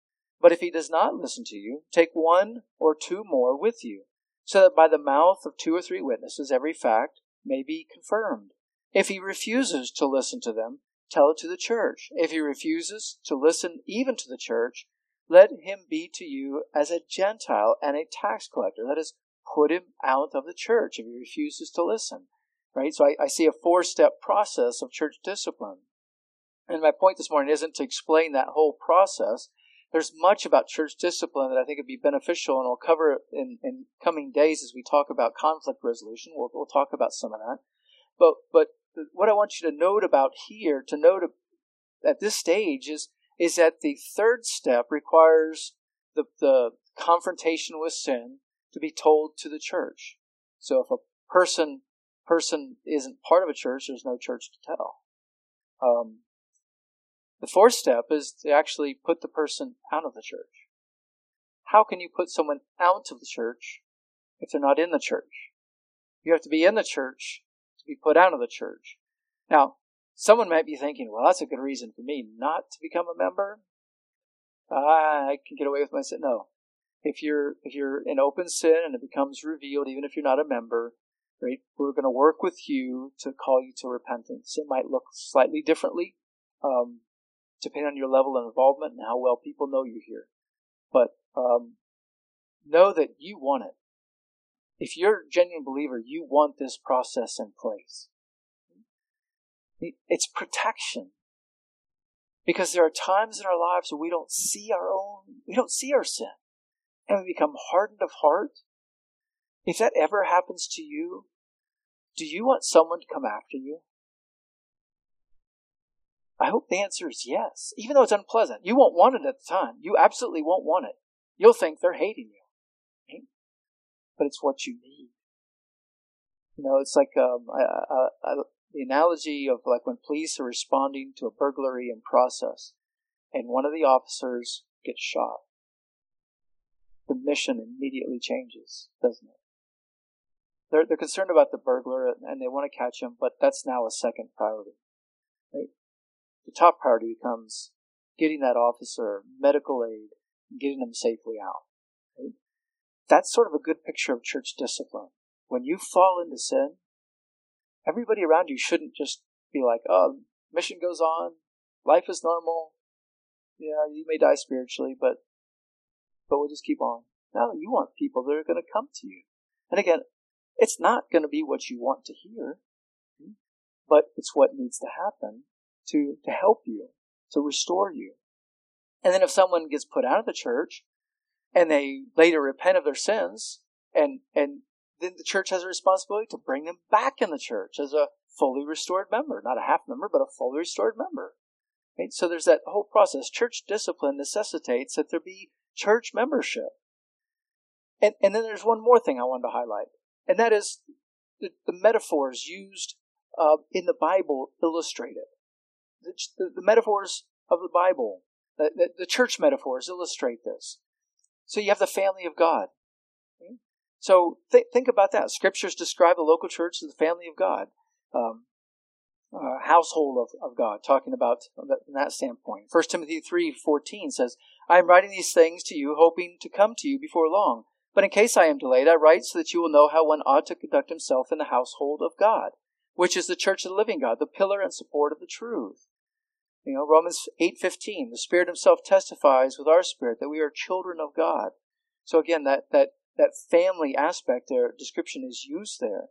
But if he does not listen to you, take one or two more with you, so that by the mouth of two or three witnesses every fact may be confirmed. If he refuses to listen to them, tell it to the church. If he refuses to listen even to the church, let him be to you as a Gentile and a tax collector. That is, put him out of the church if he refuses to listen. Right? So I, I see a four step process of church discipline. And my point this morning isn't to explain that whole process. There's much about church discipline that I think would be beneficial, and I'll cover in, in coming days as we talk about conflict resolution. We'll, we'll talk about some of that. But, but what I want you to note about here, to note at this stage, is, is that the third step requires the, the confrontation with sin to be told to the church. So if a person person isn't part of a church, there's no church to tell. Um, the fourth step is to actually put the person out of the church. How can you put someone out of the church if they're not in the church? You have to be in the church to be put out of the church. Now, someone might be thinking, well, that's a good reason for me not to become a member. I can get away with my sin. No, if you're if you're in open sin and it becomes revealed, even if you're not a member, right? We're going to work with you to call you to repentance. It might look slightly differently, um, depending on your level of involvement and how well people know you here. But um, know that you want it. If you're a genuine believer, you want this process in place. It's protection. Because there are times in our lives where we don't see our own, we don't see our sin and we become hardened of heart, if that ever happens to you, do you want someone to come after you? I hope the answer is yes, even though it's unpleasant. You won't want it at the time. You absolutely won't want it. You'll think they're hating you. Right? But it's what you need. You know, it's like um, I, I, I, the analogy of like when police are responding to a burglary in process and one of the officers gets shot the mission immediately changes, doesn't it? They're, they're concerned about the burglar and they want to catch him, but that's now a second priority. Right? The top priority becomes getting that officer medical aid and getting them safely out. Right? That's sort of a good picture of church discipline. When you fall into sin, everybody around you shouldn't just be like, oh, mission goes on, life is normal. Yeah, you may die spiritually, but but we'll just keep on. Now you want people that are going to come to you. And again, it's not going to be what you want to hear, but it's what needs to happen to, to help you, to restore you. And then if someone gets put out of the church and they later repent of their sins and, and then the church has a responsibility to bring them back in the church as a fully restored member, not a half member, but a fully restored member. Right? So there's that whole process. Church discipline necessitates that there be church membership. And, and then there's one more thing I wanted to highlight, and that is the, the metaphors used uh, in the Bible illustrate it. The, the, the metaphors of the Bible, the, the, church metaphors illustrate this. So you have the family of God. Okay? So th- think about that. Scriptures describe the local church as the family of God. Um, uh, household of, of God, talking about that, from that standpoint. 1 Timothy 3.14 says, I am writing these things to you, hoping to come to you before long. But in case I am delayed, I write so that you will know how one ought to conduct himself in the household of God, which is the church of the living God, the pillar and support of the truth. You know, Romans 8:15, the Spirit himself testifies with our spirit that we are children of God. So again, that that that family aspect there description is used there.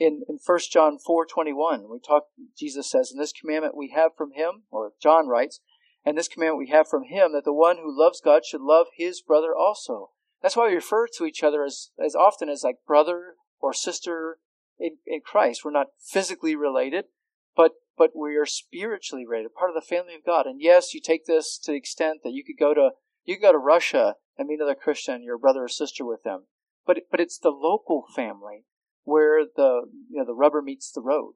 In in 1 John 4:21, we talk Jesus says, "In this commandment we have from him," or John writes, "and this commandment we have from him that the one who loves God should love his brother also." That's why we refer to each other as, as often as like brother or sister in, in Christ. We're not physically related, but but we are spiritually related, part of the family of God. And yes, you take this to the extent that you could go to you could go to Russia and meet another Christian, your brother or sister with them. But but it's the local family where the you know the rubber meets the road,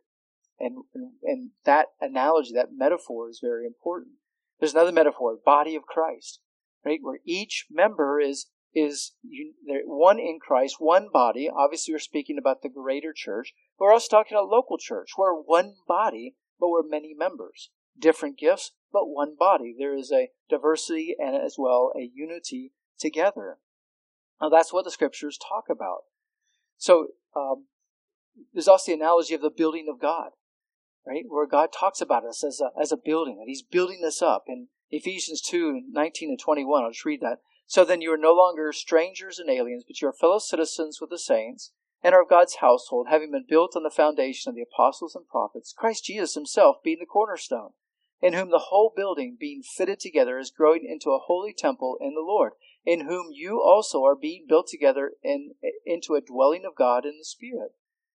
and and, and that analogy, that metaphor, is very important. There's another metaphor, body of Christ, right, where each member is is one in Christ, one body. Obviously, we're speaking about the greater church. But we're also talking about local church. We're one body, but we're many members. Different gifts, but one body. There is a diversity and as well a unity together. Now, that's what the scriptures talk about. So, um, there's also the analogy of the building of God, right? Where God talks about us as a, as a building, and He's building us up. In Ephesians 2 19 and 21, I'll just read that. So then you are no longer strangers and aliens, but you are fellow citizens with the saints and are of God's household, having been built on the foundation of the apostles and prophets, Christ Jesus himself being the cornerstone, in whom the whole building being fitted together is growing into a holy temple in the Lord, in whom you also are being built together in, into a dwelling of God in the Spirit.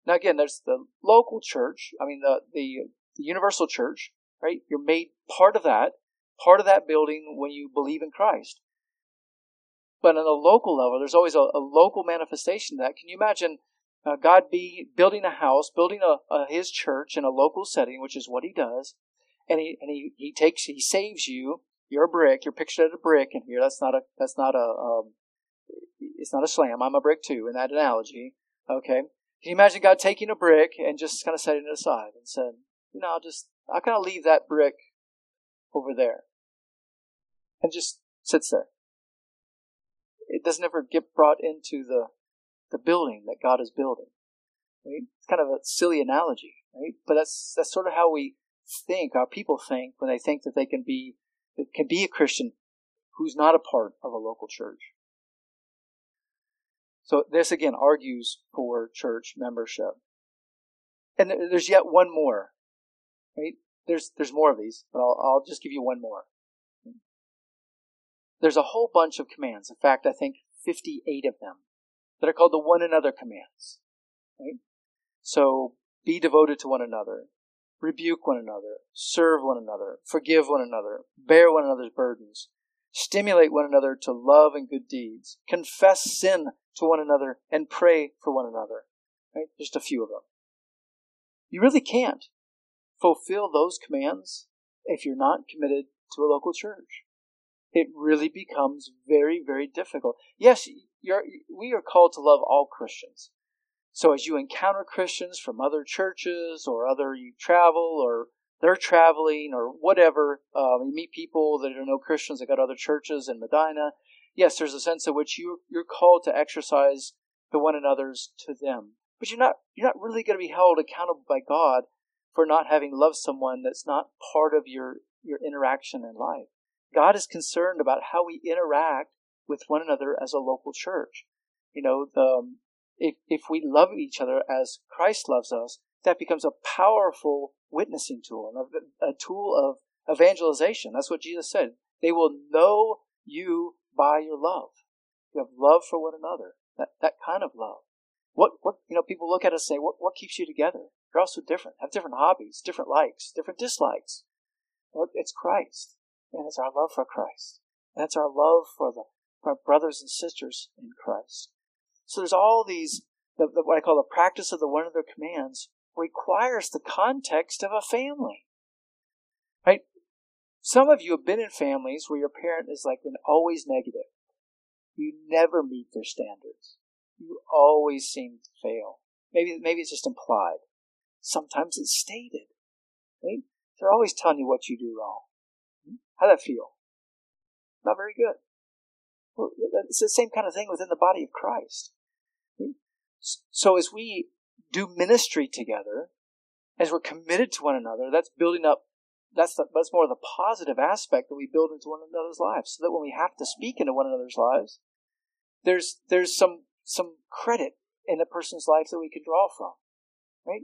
Now again, there's the local church, I mean the, the, the universal church, right? You're made part of that, part of that building when you believe in Christ. But on a local level, there's always a, a local manifestation of that. Can you imagine uh, God be building a house, building a, a, His church in a local setting, which is what He does, and He and He He takes He saves you. You're a brick. You're pictured as a brick in here. That's not a that's not a um, it's not a slam. I'm a brick too in that analogy. Okay. Can you imagine God taking a brick and just kind of setting it aside and said, you know, I'll just I'll kind of leave that brick over there, and just sits there it doesn't ever get brought into the the building that God is building. Right? It's kind of a silly analogy, right? But that's that's sort of how we think, our people think when they think that they can be can be a Christian who's not a part of a local church. So this again argues for church membership. And there's yet one more, right? There's there's more of these, but I'll I'll just give you one more there's a whole bunch of commands. In fact, I think 58 of them that are called the one another commands. Right? So be devoted to one another, rebuke one another, serve one another, forgive one another, bear one another's burdens, stimulate one another to love and good deeds, confess sin to one another, and pray for one another. Right? Just a few of them. You really can't fulfill those commands if you're not committed to a local church it really becomes very, very difficult. Yes, we are called to love all Christians. So as you encounter Christians from other churches or other, you travel or they're traveling or whatever, um, you meet people that are no Christians that got other churches in Medina. Yes, there's a sense in which you, you're called to exercise the one another's to them. But you're not, you're not really going to be held accountable by God for not having loved someone that's not part of your, your interaction in life. God is concerned about how we interact with one another as a local church. You know, the, um, if, if we love each other as Christ loves us, that becomes a powerful witnessing tool, a, a tool of evangelization. That's what Jesus said. They will know you by your love. You have love for one another. That, that kind of love. What, what, you know, people look at us and say, what, what keeps you together? You're also different, have different hobbies, different likes, different dislikes. Well, it's Christ. And it's our love for Christ. That's our love for the for our brothers and sisters in Christ. So there's all these, the, the, what I call the practice of the one of their commands requires the context of a family. Right? Some of you have been in families where your parent is like an always negative. You never meet their standards. You always seem to fail. Maybe, maybe it's just implied. Sometimes it's stated. Right? They're always telling you what you do wrong. Hmm? How'd that feel? Not very good. It's the same kind of thing within the body of Christ. So as we do ministry together, as we're committed to one another, that's building up. That's the, that's more of the positive aspect that we build into one another's lives, so that when we have to speak into one another's lives, there's there's some some credit in the person's life that we can draw from, right?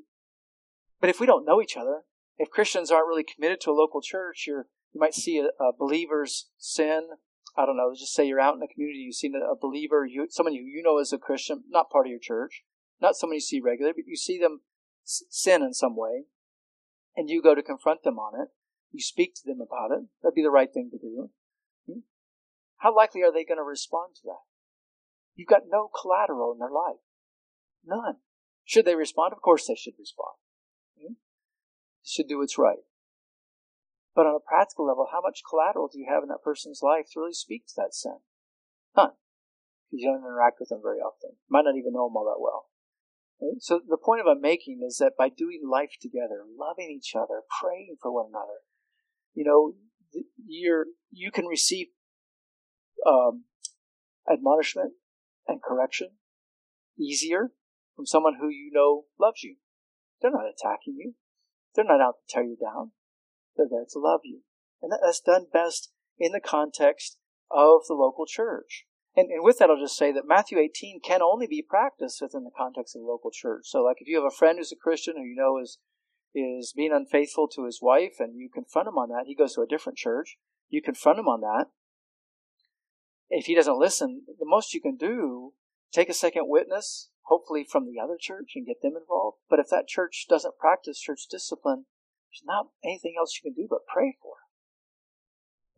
But if we don't know each other, if Christians aren't really committed to a local church, you're you might see a, a believer's sin. I don't know. Just say you're out in the community, you've seen a, believer, you, someone you, you know is a Christian, not part of your church, not someone you see regularly, but you see them sin in some way, and you go to confront them on it. You speak to them about it. That'd be the right thing to do. Hmm? How likely are they going to respond to that? You've got no collateral in their life. None. Should they respond? Of course they should respond. Hmm? They should do what's right. But on a practical level, how much collateral do you have in that person's life to really speak to that sin? None. Because you don't interact with them very often. Might not even know them all that well. So the point I'm making is that by doing life together, loving each other, praying for one another, you know, you're, you can receive um, admonishment and correction easier from someone who you know loves you. They're not attacking you. They're not out to tear you down. They're there to love you. And that's done best in the context of the local church. And, and with that, I'll just say that Matthew 18 can only be practiced within the context of a local church. So, like, if you have a friend who's a Christian who you know is is being unfaithful to his wife, and you confront him on that, he goes to a different church. You confront him on that. If he doesn't listen, the most you can do, take a second witness, hopefully from the other church, and get them involved. But if that church doesn't practice church discipline, there's not anything else you can do but pray for.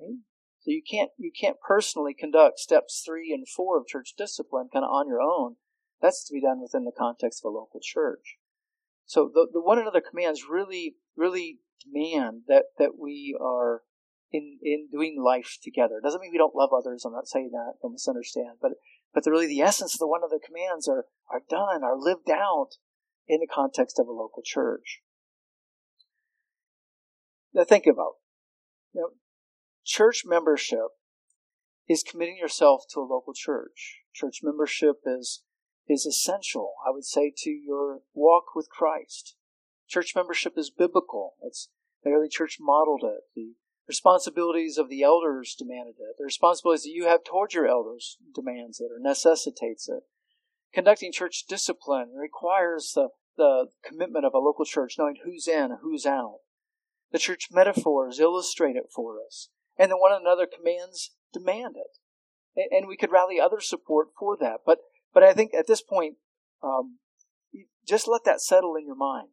Okay? So you can't you can't personally conduct steps three and four of church discipline kind of on your own. That's to be done within the context of a local church. So the, the one another commands really really demand that that we are in in doing life together. It doesn't mean we don't love others. I'm not saying that. Don't misunderstand. But but really the essence of the one another commands are are done are lived out in the context of a local church. Now think about you know church membership is committing yourself to a local church. Church membership is is essential, I would say, to your walk with Christ. Church membership is biblical. It's the early church modeled it. The responsibilities of the elders demanded it. The responsibilities that you have towards your elders demands it or necessitates it. Conducting church discipline requires the, the commitment of a local church, knowing who's in, who's out. The church metaphors illustrate it for us and then one another commands demand it. And we could rally other support for that. But, but I think at this point, um, just let that settle in your mind.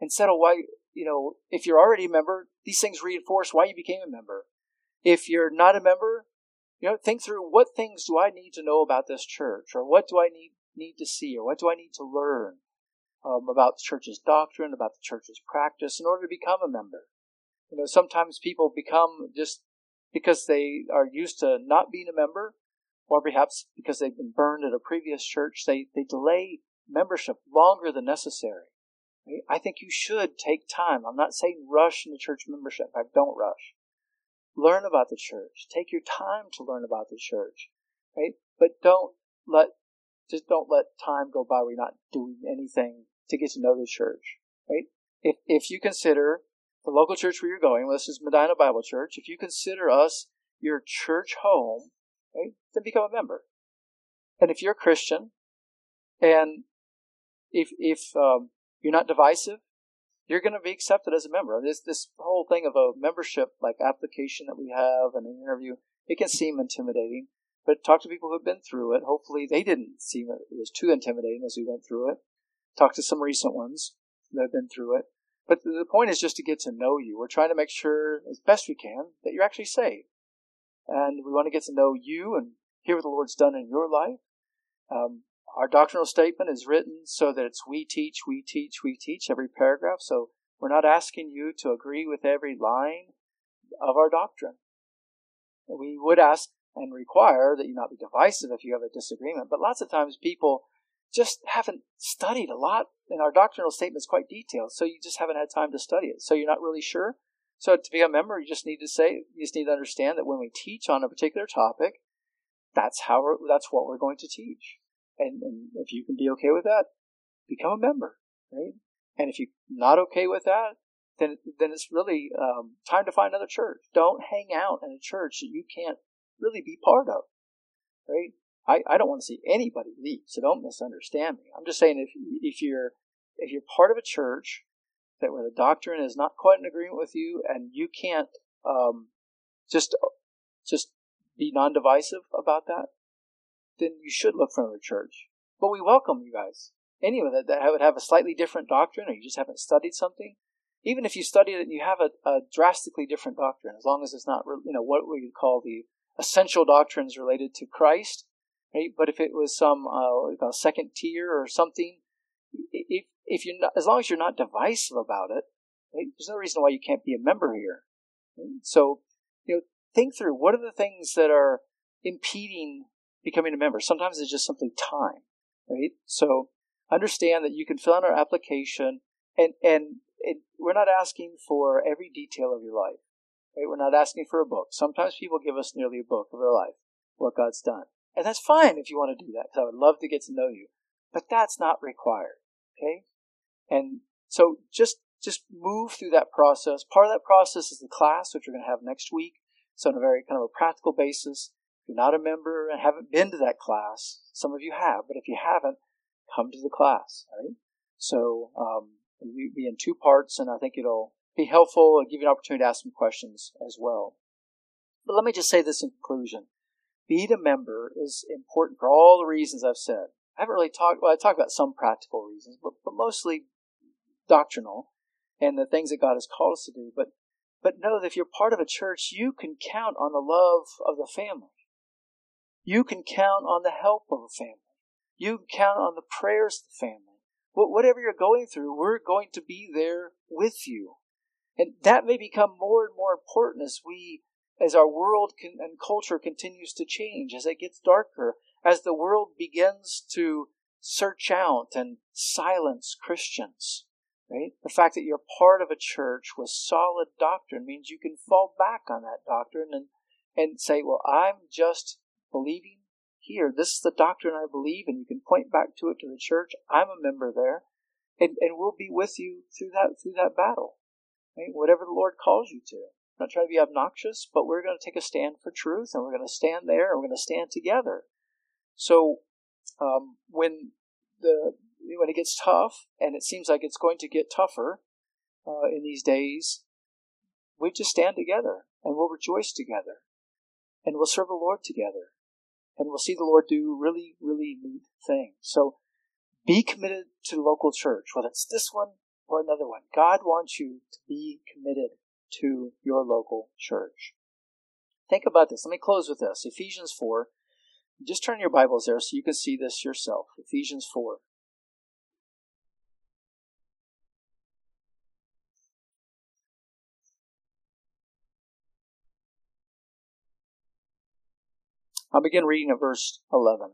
And settle why, you know, if you're already a member, these things reinforce why you became a member. If you're not a member, you know, think through what things do I need to know about this church, or what do I need need to see, or what do I need to learn um, about the church's doctrine, about the church's practice, in order to become a member. You know, sometimes people become just because they are used to not being a member, or perhaps because they've been burned at a previous church, they, they delay membership longer than necessary. I think you should take time. I'm not saying rush into church membership. In fact, don't rush. Learn about the church. Take your time to learn about the church. Right? But don't let just don't let time go by where you're not doing anything to get to know the church. Right? If if you consider the local church where you're going, well, this is Medina Bible Church, if you consider us your church home, right, then become a member. And if you're a Christian, and if if um, you're not divisive, you're going to be accepted as a member. This this whole thing of a membership like application that we have and an interview, it can seem intimidating. But talk to people who've been through it. Hopefully, they didn't seem it was too intimidating as we went through it. Talk to some recent ones that have been through it. But the point is just to get to know you. We're trying to make sure, as best we can, that you're actually saved. And we want to get to know you and hear what the Lord's done in your life. Um, our doctrinal statement is written so that it's we teach, we teach, we teach every paragraph. So we're not asking you to agree with every line of our doctrine. We would ask and require that you not be divisive if you have a disagreement. But lots of times people just haven't studied a lot, and our doctrinal statement is quite detailed, so you just haven't had time to study it. So you're not really sure. So to be a member, you just need to say, you just need to understand that when we teach on a particular topic, that's how that's what we're going to teach. And, and if you can be okay with that, become a member, right? And if you're not okay with that, then then it's really um, time to find another church. Don't hang out in a church that you can't really be part of, right? I, I don't want to see anybody leave, so don't misunderstand me. I'm just saying if if you're if you're part of a church that where the doctrine is not quite in agreement with you, and you can't um, just just be non-divisive about that, then you should look for another church. But we welcome you guys. Anyone that, that would have a slightly different doctrine, or you just haven't studied something, even if you study it and you have a, a drastically different doctrine, as long as it's not, you know, what we call the essential doctrines related to Christ, right? But if it was some uh, second tier or something, if if you're as long as you're not divisive about it, right, there's no reason why you can't be a member here. Right? So, you know, think through what are the things that are impeding becoming a member. Sometimes it's just simply time, right? So, understand that you can fill out our application, and and, and we're not asking for every detail of your life. Right? We're not asking for a book. Sometimes people give us nearly a book of their life, what God's done. And that's fine if you want to do that, because I would love to get to know you. But that's not required. Okay? And so just just move through that process. Part of that process is the class, which we're going to have next week. So on a very kind of a practical basis, if you're not a member and haven't been to that class, some of you have, but if you haven't, come to the class. Right? So um, it'll be in two parts, and I think it'll be helpful and give you an opportunity to ask some questions as well. But let me just say this in conclusion. Being a member is important for all the reasons I've said. I haven't really talked, well, I talked about some practical reasons, but, but mostly doctrinal and the things that God has called us to do. But, but know that if you're part of a church, you can count on the love of the family. You can count on the help of a family. You can count on the prayers of the family. Whatever you're going through, we're going to be there with you. And that may become more and more important as we, as our world can, and culture continues to change, as it gets darker, as the world begins to search out and silence Christians. Right? The fact that you're part of a church with solid doctrine means you can fall back on that doctrine and, and say, well, I'm just believing here. This is the doctrine I believe, and you can point back to it to the church. I'm a member there, and, and we'll be with you through that through that battle. Right? Whatever the Lord calls you to. Not trying to be obnoxious, but we're going to take a stand for truth, and we're going to stand there, and we're going to stand together. So um, when the when it gets tough, and it seems like it's going to get tougher uh, in these days, we just stand together and we'll rejoice together, and we'll serve the Lord together, and we'll see the Lord do really, really neat things. So be committed to the local church, whether it's this one or another one. God wants you to be committed to your local church. Think about this. Let me close with this. Ephesians 4. Just turn your Bibles there so you can see this yourself. Ephesians 4. I'll begin reading at verse 11.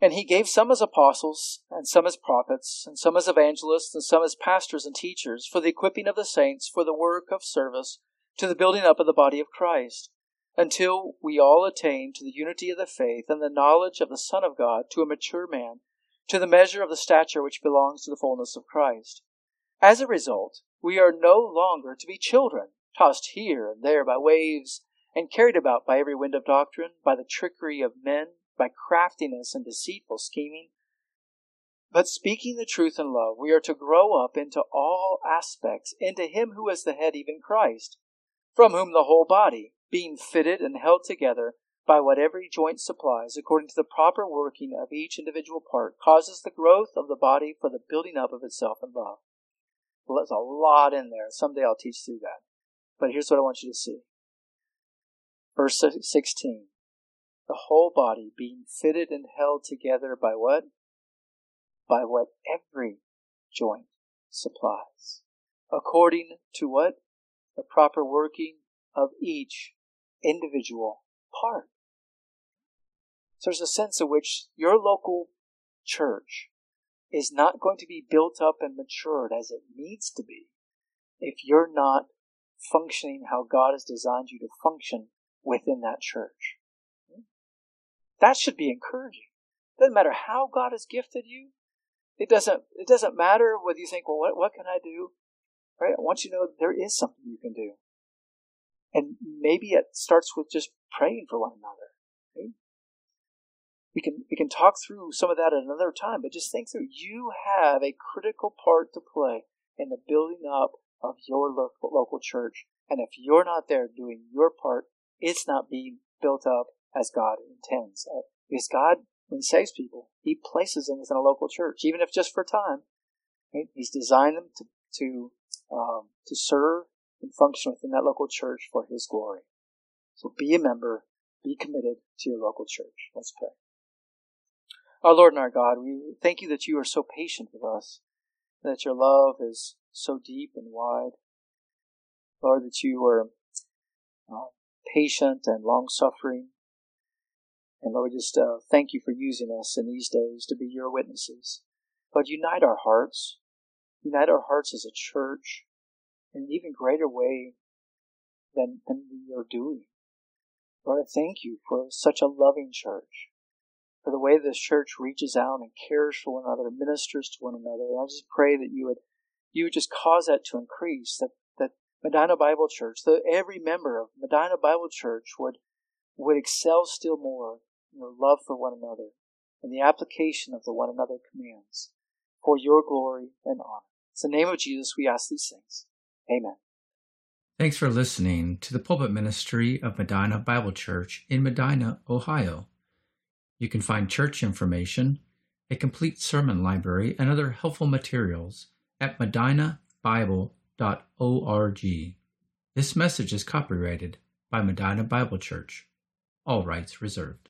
And he gave some as apostles, and some as prophets, and some as evangelists, and some as pastors and teachers, for the equipping of the saints, for the work of service, to the building up of the body of Christ, until we all attain to the unity of the faith and the knowledge of the Son of God, to a mature man, to the measure of the stature which belongs to the fullness of Christ. As a result, we are no longer to be children, tossed here and there by waves, and carried about by every wind of doctrine, by the trickery of men by craftiness and deceitful scheming. But speaking the truth in love, we are to grow up into all aspects, into Him who is the head, even Christ, from whom the whole body, being fitted and held together by what every joint supplies, according to the proper working of each individual part, causes the growth of the body for the building up of itself in love. Well, there's a lot in there. Someday I'll teach through that. But here's what I want you to see. Verse 16 the whole body being fitted and held together by what? By what every joint supplies. According to what? The proper working of each individual part. So there's a sense in which your local church is not going to be built up and matured as it needs to be if you're not functioning how God has designed you to function within that church. That should be encouraging. Doesn't matter how God has gifted you. It doesn't, it doesn't matter whether you think, well, what, what can I do? Right? I want you know there is something you can do. And maybe it starts with just praying for one another. Right? We can, we can talk through some of that at another time, but just think through. You have a critical part to play in the building up of your local, local church. And if you're not there doing your part, it's not being built up as God intends. Uh, because God, when He saves people, He places them within a local church, even if just for a time. He's designed them to to um, to serve and function within that local church for His glory. So be a member, be committed to your local church. Let's pray. Our Lord and our God, we thank you that you are so patient with us, that your love is so deep and wide. Lord, that you are uh, patient and long suffering. And Lord, just uh, thank you for using us in these days to be your witnesses. Lord, unite our hearts. Unite our hearts as a church in an even greater way than, than we are doing. Lord, I thank you for such a loving church, for the way this church reaches out and cares for one another, ministers to one another. And I just pray that you would, you would just cause that to increase, that, that Medina Bible Church, that every member of Medina Bible Church would, would excel still more in their love for one another and the application of the one another commands for your glory and honor. In the name of Jesus, we ask these things. Amen. Thanks for listening to the pulpit ministry of Medina Bible Church in Medina, Ohio. You can find church information, a complete sermon library, and other helpful materials at medinabible.org. This message is copyrighted by Medina Bible Church. All rights reserved.